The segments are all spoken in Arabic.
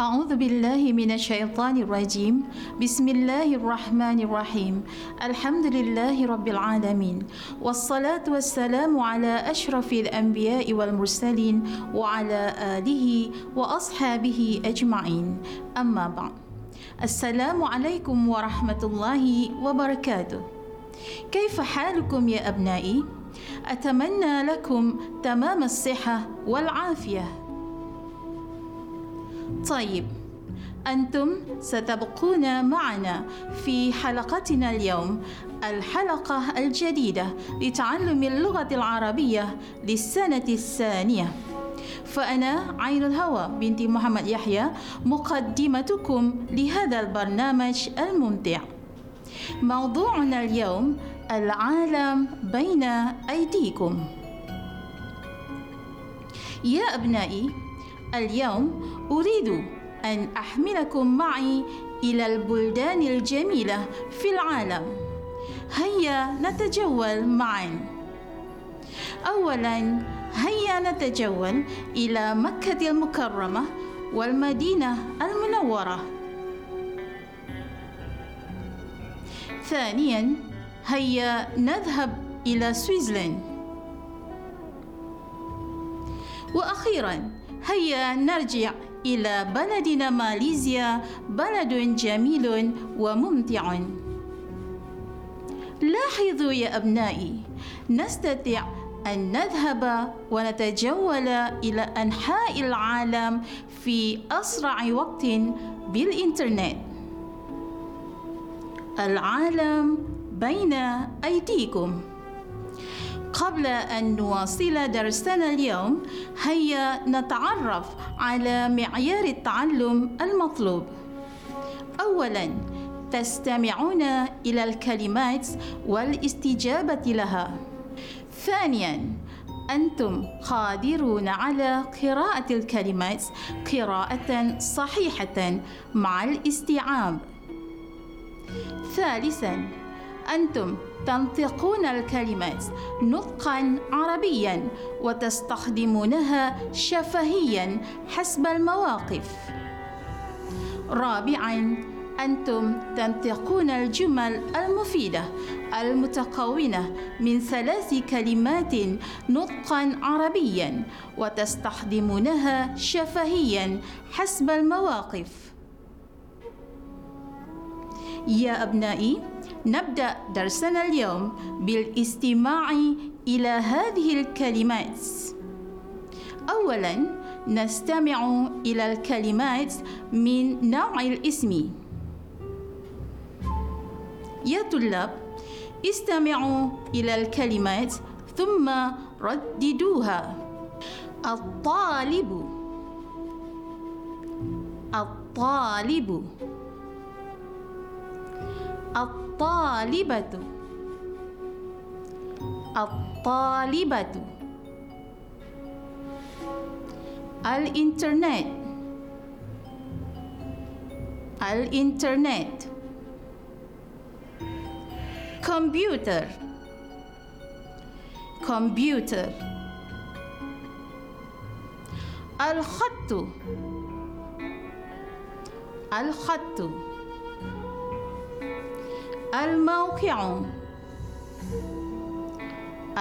أعوذ بالله من الشيطان الرجيم. بسم الله الرحمن الرحيم. الحمد لله رب العالمين. والصلاة والسلام على أشرف الأنبياء والمرسلين وعلى آله وأصحابه أجمعين. أما بعد السلام عليكم ورحمة الله وبركاته. كيف حالكم يا أبنائي؟ أتمنى لكم تمام الصحة والعافية. طيب أنتم ستبقون معنا في حلقتنا اليوم الحلقة الجديدة لتعلم اللغة العربية للسنة الثانية. فأنا عين الهوى بنت محمد يحيى مقدمتكم لهذا البرنامج الممتع. موضوعنا اليوم العالم بين أيديكم. يا أبنائي اليوم أريد أن أحملكم معي إلى البلدان الجميلة في العالم. هيا نتجول معا. أولا هيا نتجول إلى مكة المكرمة والمدينة المنورة. ثانيا هيا نذهب إلى سويسرلاند وأخيرا هيا نرجع إلى بلدنا ماليزيا بلد جميل وممتع. لاحظوا يا أبنائي نستطيع أن نذهب ونتجول إلى أنحاء العالم في أسرع وقت بالإنترنت. العالم بين أيديكم. قبل أن نواصل درسنا اليوم هيا نتعرف على معيار التعلم المطلوب. أولاً تستمعون إلى الكلمات والاستجابة لها. ثانياً أنتم قادرون على قراءة الكلمات قراءة صحيحة مع الاستيعاب. ثالثاً أنتم تنطقون الكلمات نطقا عربيا وتستخدمونها شفهيا حسب المواقف. رابعا أنتم تنطقون الجمل المفيدة المتكونة من ثلاث كلمات نطقا عربيا وتستخدمونها شفهيا حسب المواقف. يا أبنائي نبدأ درسنا اليوم بالاستماع إلى هذه الكلمات. أولاً نستمع إلى الكلمات من نوع الاسم. يا طلاب استمعوا إلى الكلمات ثم رددوها. الطالب. الطالب. الطالبة. الطالبة. الإنترنت. الإنترنت. كمبيوتر. كمبيوتر. الخط. الخط. الموقع.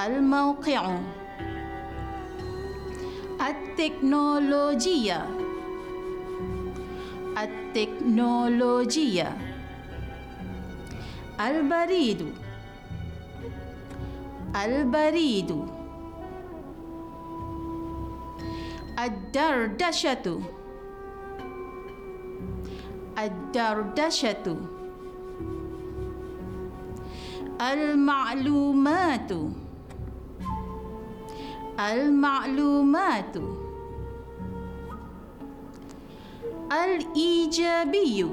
الموقع. التكنولوجيا التكنولوجيا البريد. البريد. الدردشة. الدردشة. المعلومات. المعلومات. الإيجابي.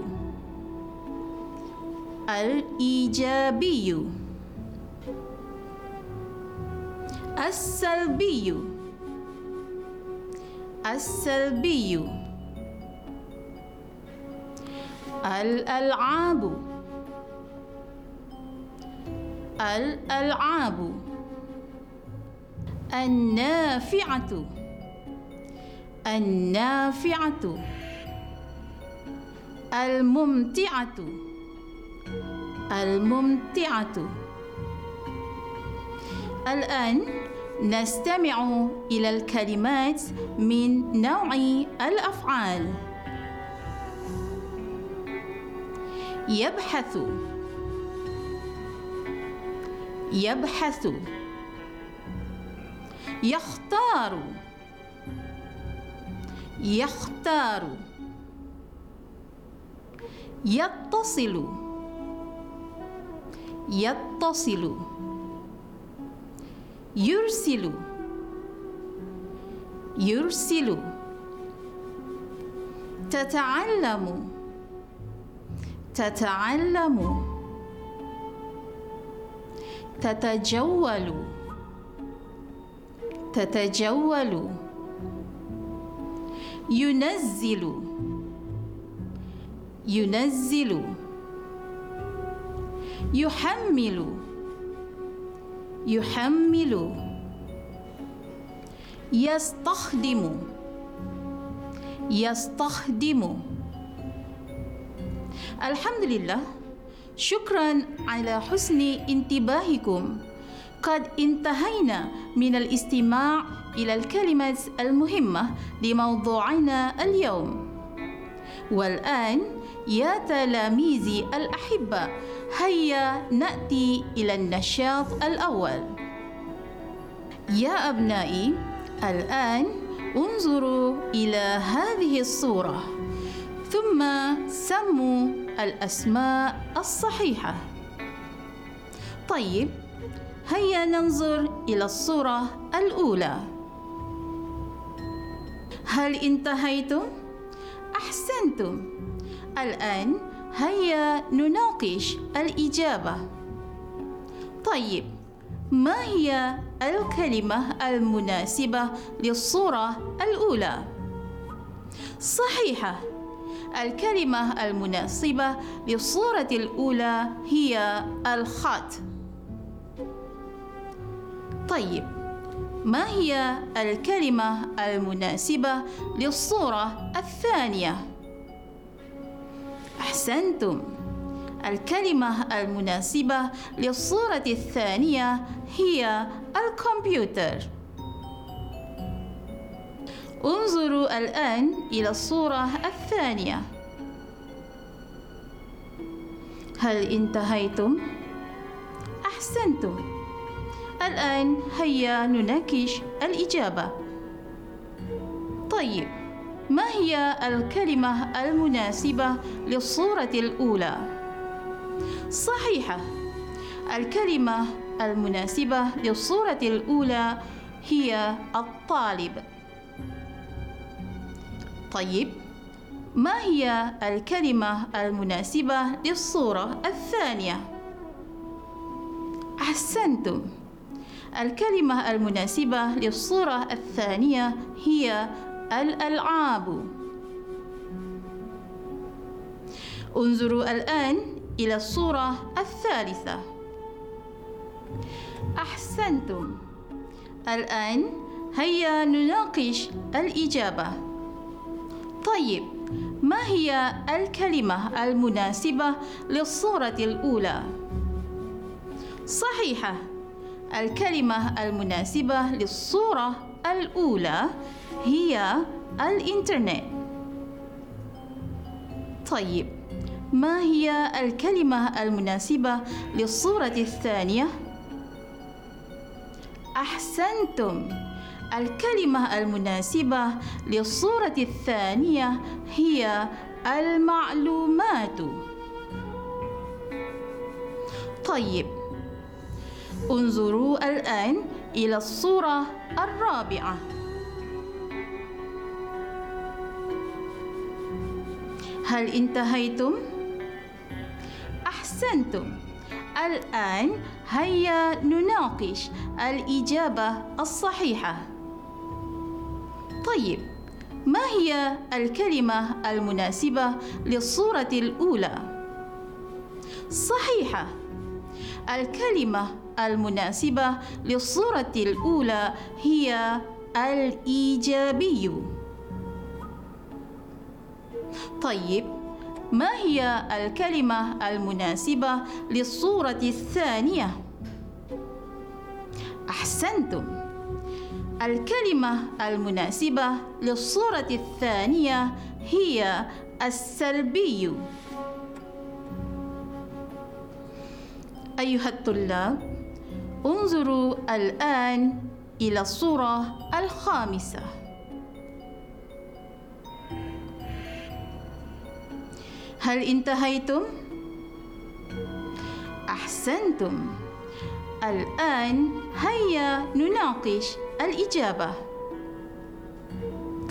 الإيجابي. السلبي. السلبي. الألعاب. الألعاب. النافعة. النافعة. الممتعة. الممتعة. الآن نستمع إلى الكلمات من نوع الأفعال. يبحث. يبحث. يختار. يختار. يتصل. يتصل. يرسل. يرسل. تتعلم. تتعلم. تتجول. تتجول. ينزل. ينزل. يحمل. يحمل. يستخدم. يستخدم. الحمد لله. شكرا على حسن انتباهكم. قد انتهينا من الاستماع إلى الكلمات المهمة لموضوعنا اليوم. والآن يا تلاميذي الأحبة هيا نأتي إلى النشاط الأول. يا أبنائي الآن انظروا إلى هذه الصورة. ثم سموا الأسماء الصحيحة. طيب هيا ننظر إلى الصورة الأولى. هل انتهيتم؟ أحسنتم. الآن هيا نناقش الإجابة. طيب ما هي الكلمة المناسبة للصورة الأولى؟ صحيحة. الكلمة المناسبة للصورة الأولى هي الخط طيب ما هي الكلمة المناسبة للصورة الثانية؟ أحسنتم. الكلمة المناسبة للصورة الثانية هي الكمبيوتر. انظروا الآن إلى الصورة الثانية. هل انتهيتم؟ أحسنتم. الآن هيا نناقش الإجابة. طيب ما هي الكلمة المناسبة للصورة الأولى؟ صحيحة. الكلمة المناسبة للصورة الأولى هي الطالب. طيب ما هي الكلمة المناسبة للصورة الثانية؟ أحسنتم. الكلمة المناسبة للصورة الثانية هي الألعاب. انظروا الآن إلى الصورة الثالثة. أحسنتم. الآن هيا نناقش الإجابة. طيب ما هي الكلمة المناسبة للصورة الأولى؟ صحيحة الكلمة المناسبة للصورة الأولى هي الإنترنت طيب ما هي الكلمة المناسبة للصورة الثانية؟ أحسنتم الكلمة المناسبة للصورة الثانية هي المعلومات. طيب انظروا الآن إلى الصورة الرابعة. هل انتهيتم؟ أحسنتم. الآن هيا نناقش الإجابة الصحيحة. طيب ما هي الكلمة المناسبة للصورة الأولى؟ صحيحة الكلمة المناسبة للصورة الأولى هي الإيجابي طيب ما هي الكلمة المناسبة للصورة الثانية؟ أحسنتم الكلمة المناسبة للصورة الثانية هي السلبي. أيها الطلاب انظروا الآن إلى الصورة الخامسة. هل انتهيتم؟ أحسنتم. الآن هيا نناقش الإجابة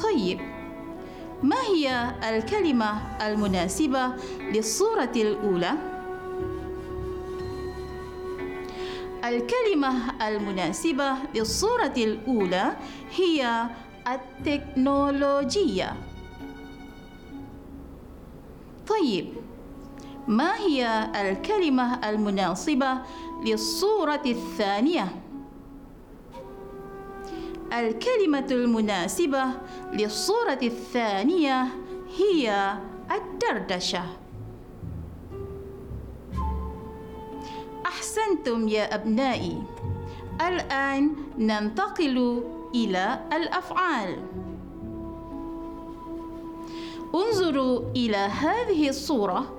طيب ما هي الكلمة المناسبة للصورة الأولى؟ الكلمة المناسبة للصورة الأولى هي التكنولوجيا طيب ما هي الكلمة المناسبة للصورة الثانية؟ الكلمة المناسبة للصورة الثانية هي الدردشة. أحسنتم يا أبنائي. الآن ننتقل إلى الأفعال. انظروا إلى هذه الصورة.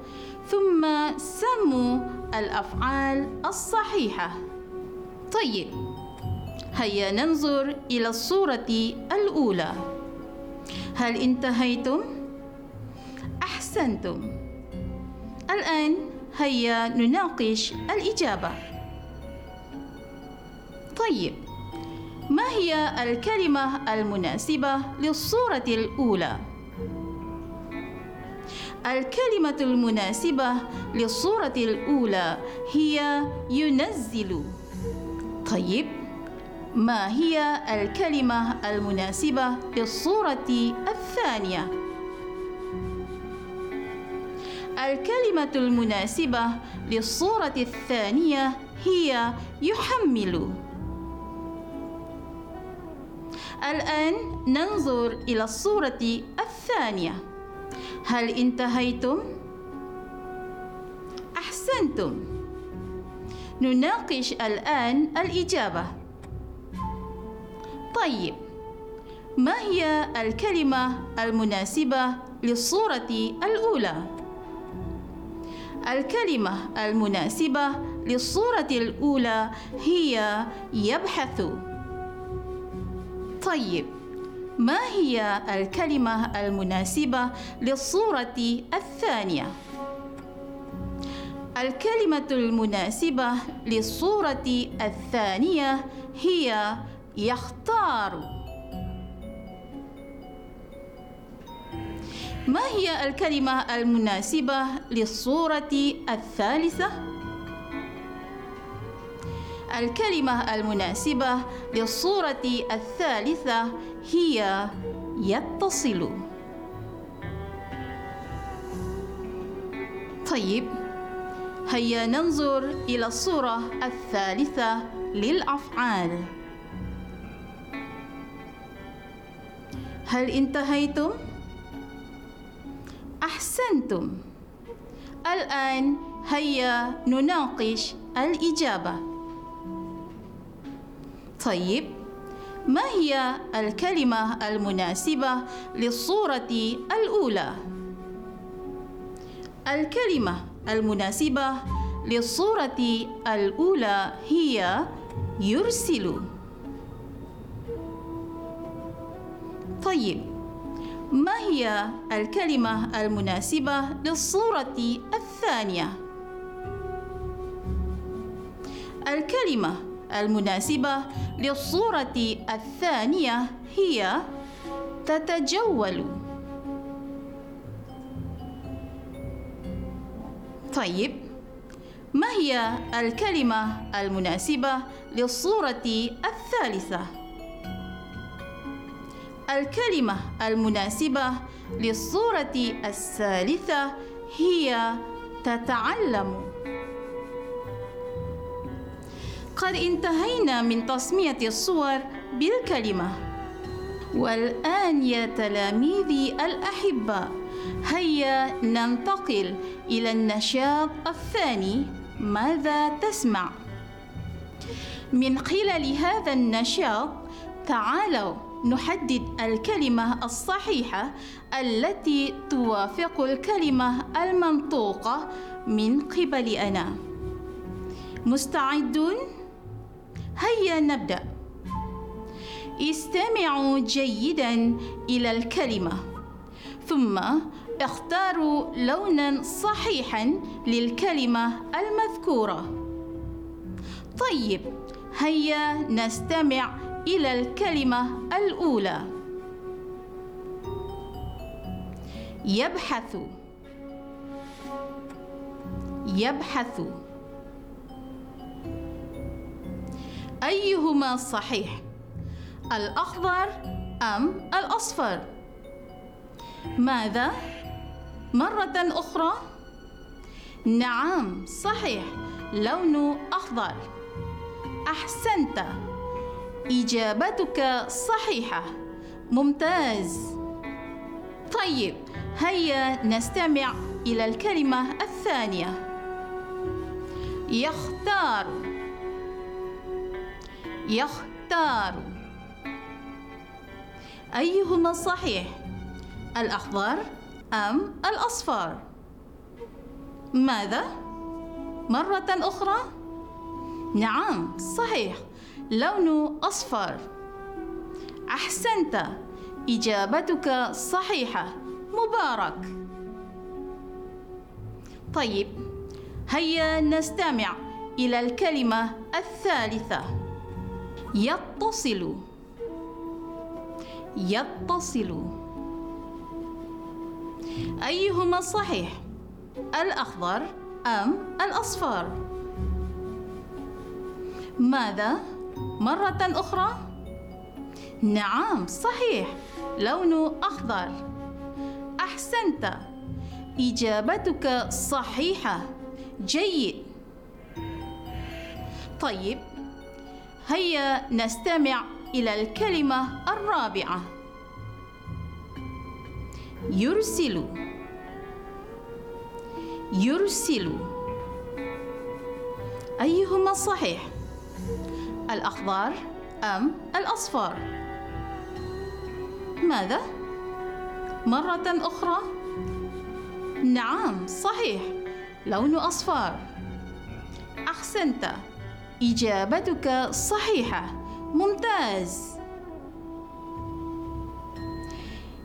ثم سموا الأفعال الصحيحة طيب هيا ننظر إلى الصورة الأولى هل انتهيتم؟ أحسنتم الآن هيا نناقش الإجابة طيب ما هي الكلمة المناسبة للصورة الأولى؟ الكلمة المناسبة للصورة الأولى هي ينزل. طيب ما هي الكلمة المناسبة للصورة الثانية؟ الكلمة المناسبة للصورة الثانية هي يحمل. الآن ننظر إلى الصورة الثانية. هل انتهيتم؟ أحسنتم نناقش الآن الإجابة طيب ما هي الكلمة المناسبة للصورة الأولى؟ الكلمة المناسبة للصورة الأولى هي يبحث طيب ما هي الكلمة المناسبة للصورة الثانية؟ الكلمة المناسبة للصورة الثانية هي يختار ما هي الكلمة المناسبة للصورة الثالثة؟ الكلمة المناسبة للصورة الثالثة هي يتصل. طيب هيا ننظر إلى الصورة الثالثة للأفعال. هل انتهيتم؟ أحسنتم. الآن هيا نناقش الإجابة. طيب ما هي الكلمة المناسبة للصورة الأولى؟ الكلمة المناسبة للصورة الأولى هي يرسل طيب ما هي الكلمة المناسبة للصورة الثانية؟ الكلمة المناسبة للصورة الثانية هي تتجول طيب ما هي الكلمة المناسبة للصورة الثالثة؟ الكلمة المناسبة للصورة الثالثة هي تتعلم قد انتهينا من تصمية الصور بالكلمة والآن يا تلاميذي الأحباء هيا ننتقل إلى النشاط الثاني ماذا تسمع؟ من خلال هذا النشاط تعالوا نحدد الكلمة الصحيحة التي توافق الكلمة المنطوقة من قبل أنا مستعدون؟ هيا نبدأ. استمعوا جيدا إلى الكلمة. ثم اختاروا لونا صحيحا للكلمة المذكورة. طيب هيا نستمع إلى الكلمة الأولى. يبحث. يبحث. أيهما صحيح؟ الأخضر أم الأصفر؟ ماذا؟ مرة أخرى؟ نعم صحيح لون أخضر. أحسنت. إجابتك صحيحة. ممتاز. طيب هيا نستمع إلى الكلمة الثانية. يختار. يختار. أيهما صحيح؟ الأخضر أم الأصفر؟ ماذا؟ مرة أخرى؟ نعم صحيح لون أصفر. أحسنت إجابتك صحيحة مبارك. طيب هيا نستمع إلى الكلمة الثالثة. يتصل. يتصل. أيهما صحيح؟ الأخضر أم الأصفر؟ ماذا؟ مرة أخرى؟ نعم صحيح. لون أخضر. أحسنت. إجابتك صحيحة. جيد. طيب هيا نستمع إلى الكلمة الرابعة. يرسل يرسل أيهما صحيح؟ الأخضر أم الأصفر؟ ماذا؟ مرة أخرى؟ نعم صحيح. لون أصفر. أحسنت. إجابتك صحيحة. ممتاز.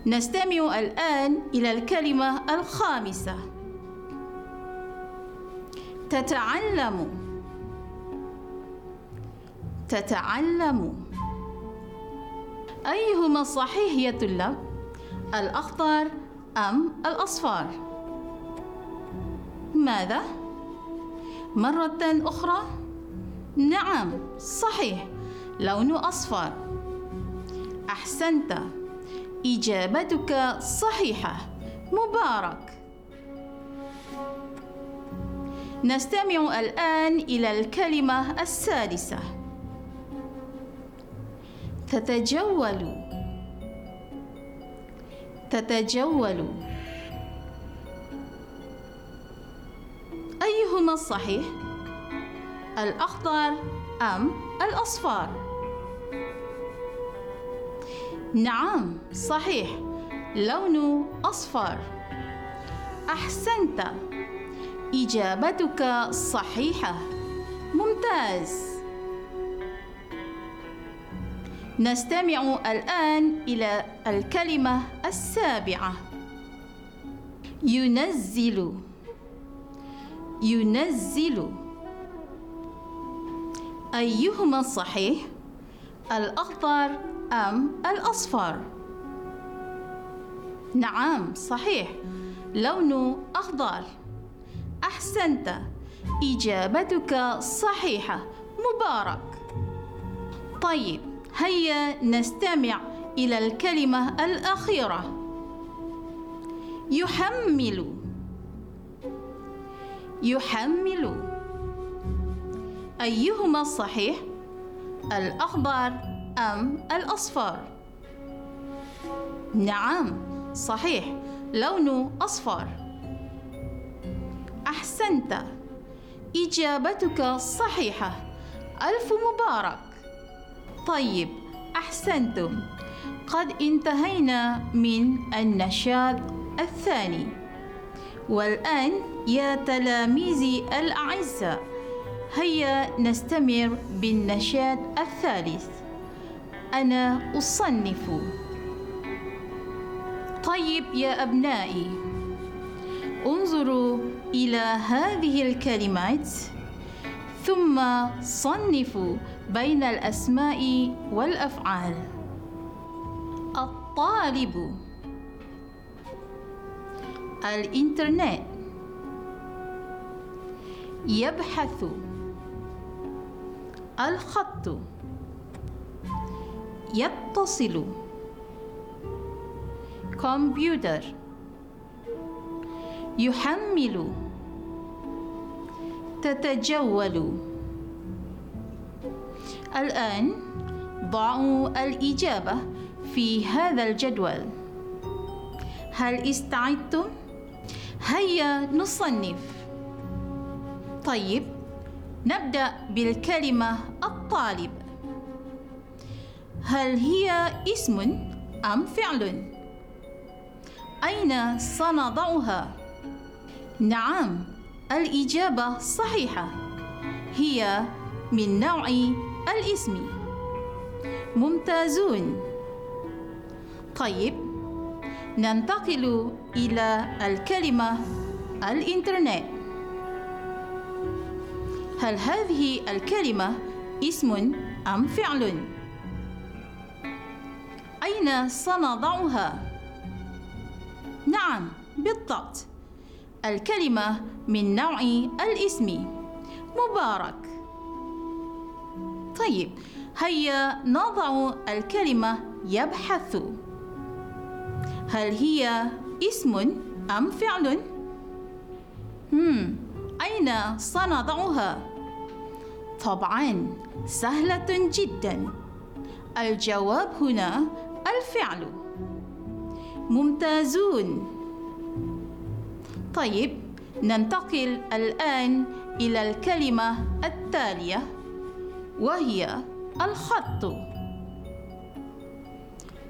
نستمع الآن إلى الكلمة الخامسة. تتعلم. تتعلم. أيهما صحيح يا طلاب؟ الأخضر أم الأصفر؟ ماذا؟ مرة أخرى. نعم صحيح. لون أصفر. أحسنت. إجابتك صحيحة. مبارك. نستمع الآن إلى الكلمة السادسة. تتجول. تتجول. أيهما الصحيح؟ الأخضر أم الأصفر؟ نعم صحيح لون أصفر. أحسنت. إجابتك صحيحة. ممتاز. نستمع الآن إلى الكلمة السابعة. ينزل. ينزل. أيهما صحيح؟ الأخضر أم الأصفر؟ نعم صحيح. لون أخضر. أحسنت. إجابتك صحيحة. مبارك. طيب هيا نستمع إلى الكلمة الأخيرة. يحمل. يحمل. أيهما الصحيح؟ الأخضر أم الأصفر؟ نعم صحيح لونه أصفر أحسنت إجابتك صحيحة. ألف مبارك. طيب أحسنتم. قد انتهينا من النشاط الثاني. والآن يا تلاميذي الأعزاء. هيا نستمر بالنشاط الثالث. أنا أصنف. طيب يا أبنائي انظروا إلى هذه الكلمات ثم صنفوا بين الأسماء والأفعال. الطالب. الإنترنت. يبحث. الخط. يتصل. كمبيوتر. يحمل. تتجول. الآن ضعوا الإجابة في هذا الجدول. هل استعدتم؟ هيا نصنف. طيب نبدأ بالكلمة الطالب. هل هي اسم أم فعل؟ أين سنضعها؟ نعم الإجابة صحيحة. هي من نوع الاسم. ممتازون. طيب ننتقل إلى الكلمة الإنترنت. هل هذه الكلمة اسم أم فعل؟ أين سنضعها؟ نعم بالضبط الكلمة من نوع الاسم مبارك طيب هيا نضع الكلمة يبحث هل هي اسم أم فعل؟ هم أين سنضعها؟ طبعا سهلة جدا الجواب هنا الفعل ممتازون طيب ننتقل الآن إلى الكلمة التالية وهي الخط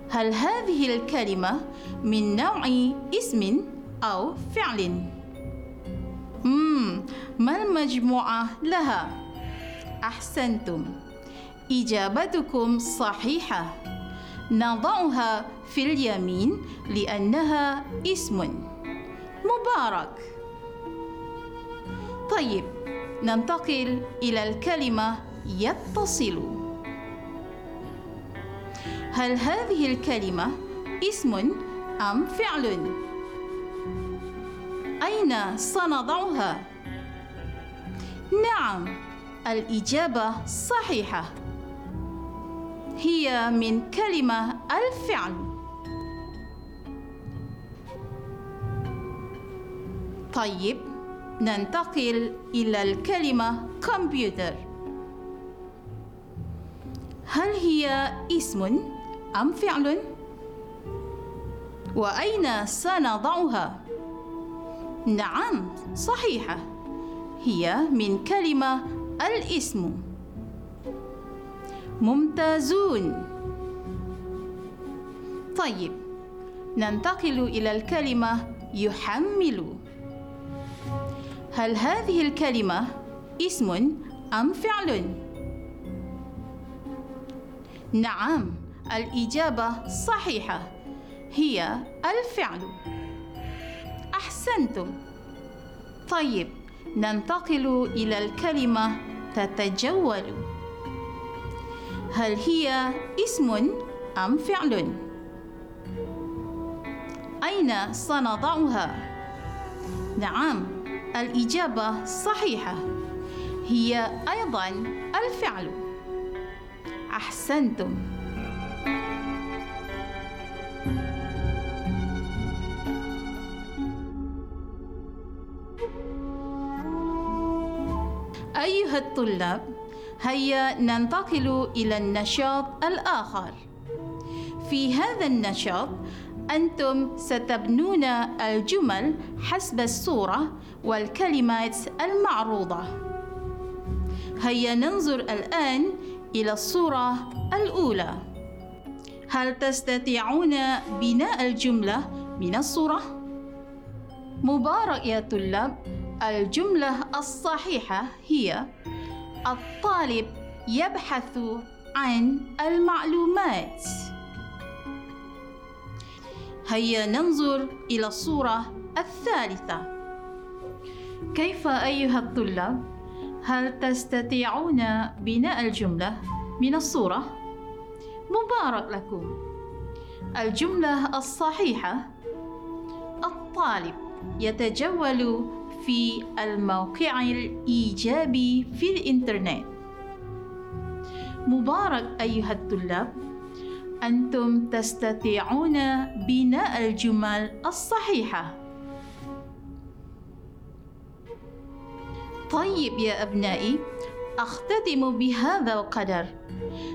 هل هذه الكلمة من نوع اسم أو فعل؟ مم ما المجموعة لها؟ أحسنتم. إجابتكم صحيحة. نضعها في اليمين لأنها اسم مبارك. طيب ننتقل إلى الكلمة يتصل. هل هذه الكلمة اسم أم فعل؟ أين سنضعها؟ نعم. الإجابة صحيحة هي من كلمة الفعل طيب ننتقل إلى الكلمة كمبيوتر هل هي اسم أم فعل؟ وأين سنضعها؟ نعم صحيحة هي من كلمة الاسم. ممتازون. طيب ننتقل إلى الكلمة يحمل. هل هذه الكلمة اسم أم فعل؟ نعم الإجابة صحيحة. هي الفعل. أحسنتم. طيب ننتقل إلى الكلمة تتجول هل هي اسم أم فعل؟ أين سنضعها؟ نعم الإجابة صحيحة هي أيضا الفعل أحسنتم الطلاب هيا ننتقل إلى النشاط الآخر. في هذا النشاط أنتم ستبنون الجمل حسب الصورة والكلمات المعروضة. هيا ننظر الآن إلى الصورة الأولى. هل تستطيعون بناء الجملة من الصورة؟ مبارك يا طلاب الجملة الصحيحة هي الطالب يبحث عن المعلومات هيا ننظر إلى الصورة الثالثة كيف أيها الطلاب؟ هل تستطيعون بناء الجملة من الصورة؟ مبارك لكم الجملة الصحيحة الطالب يتجول في الموقع الإيجابي في الإنترنت. مبارك أيها الطلاب أنتم تستطيعون بناء الجمل الصحيحة. طيب يا أبنائي أختتم بهذا القدر.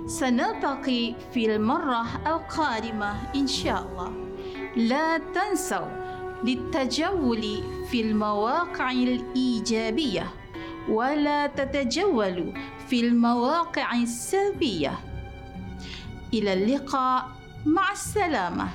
سنلتقي في المرة القادمة إن شاء الله. لا تنسوا للتجول في المواقع الإيجابية ولا تتجولوا في المواقع السلبية. إلى اللقاء مع السلامة.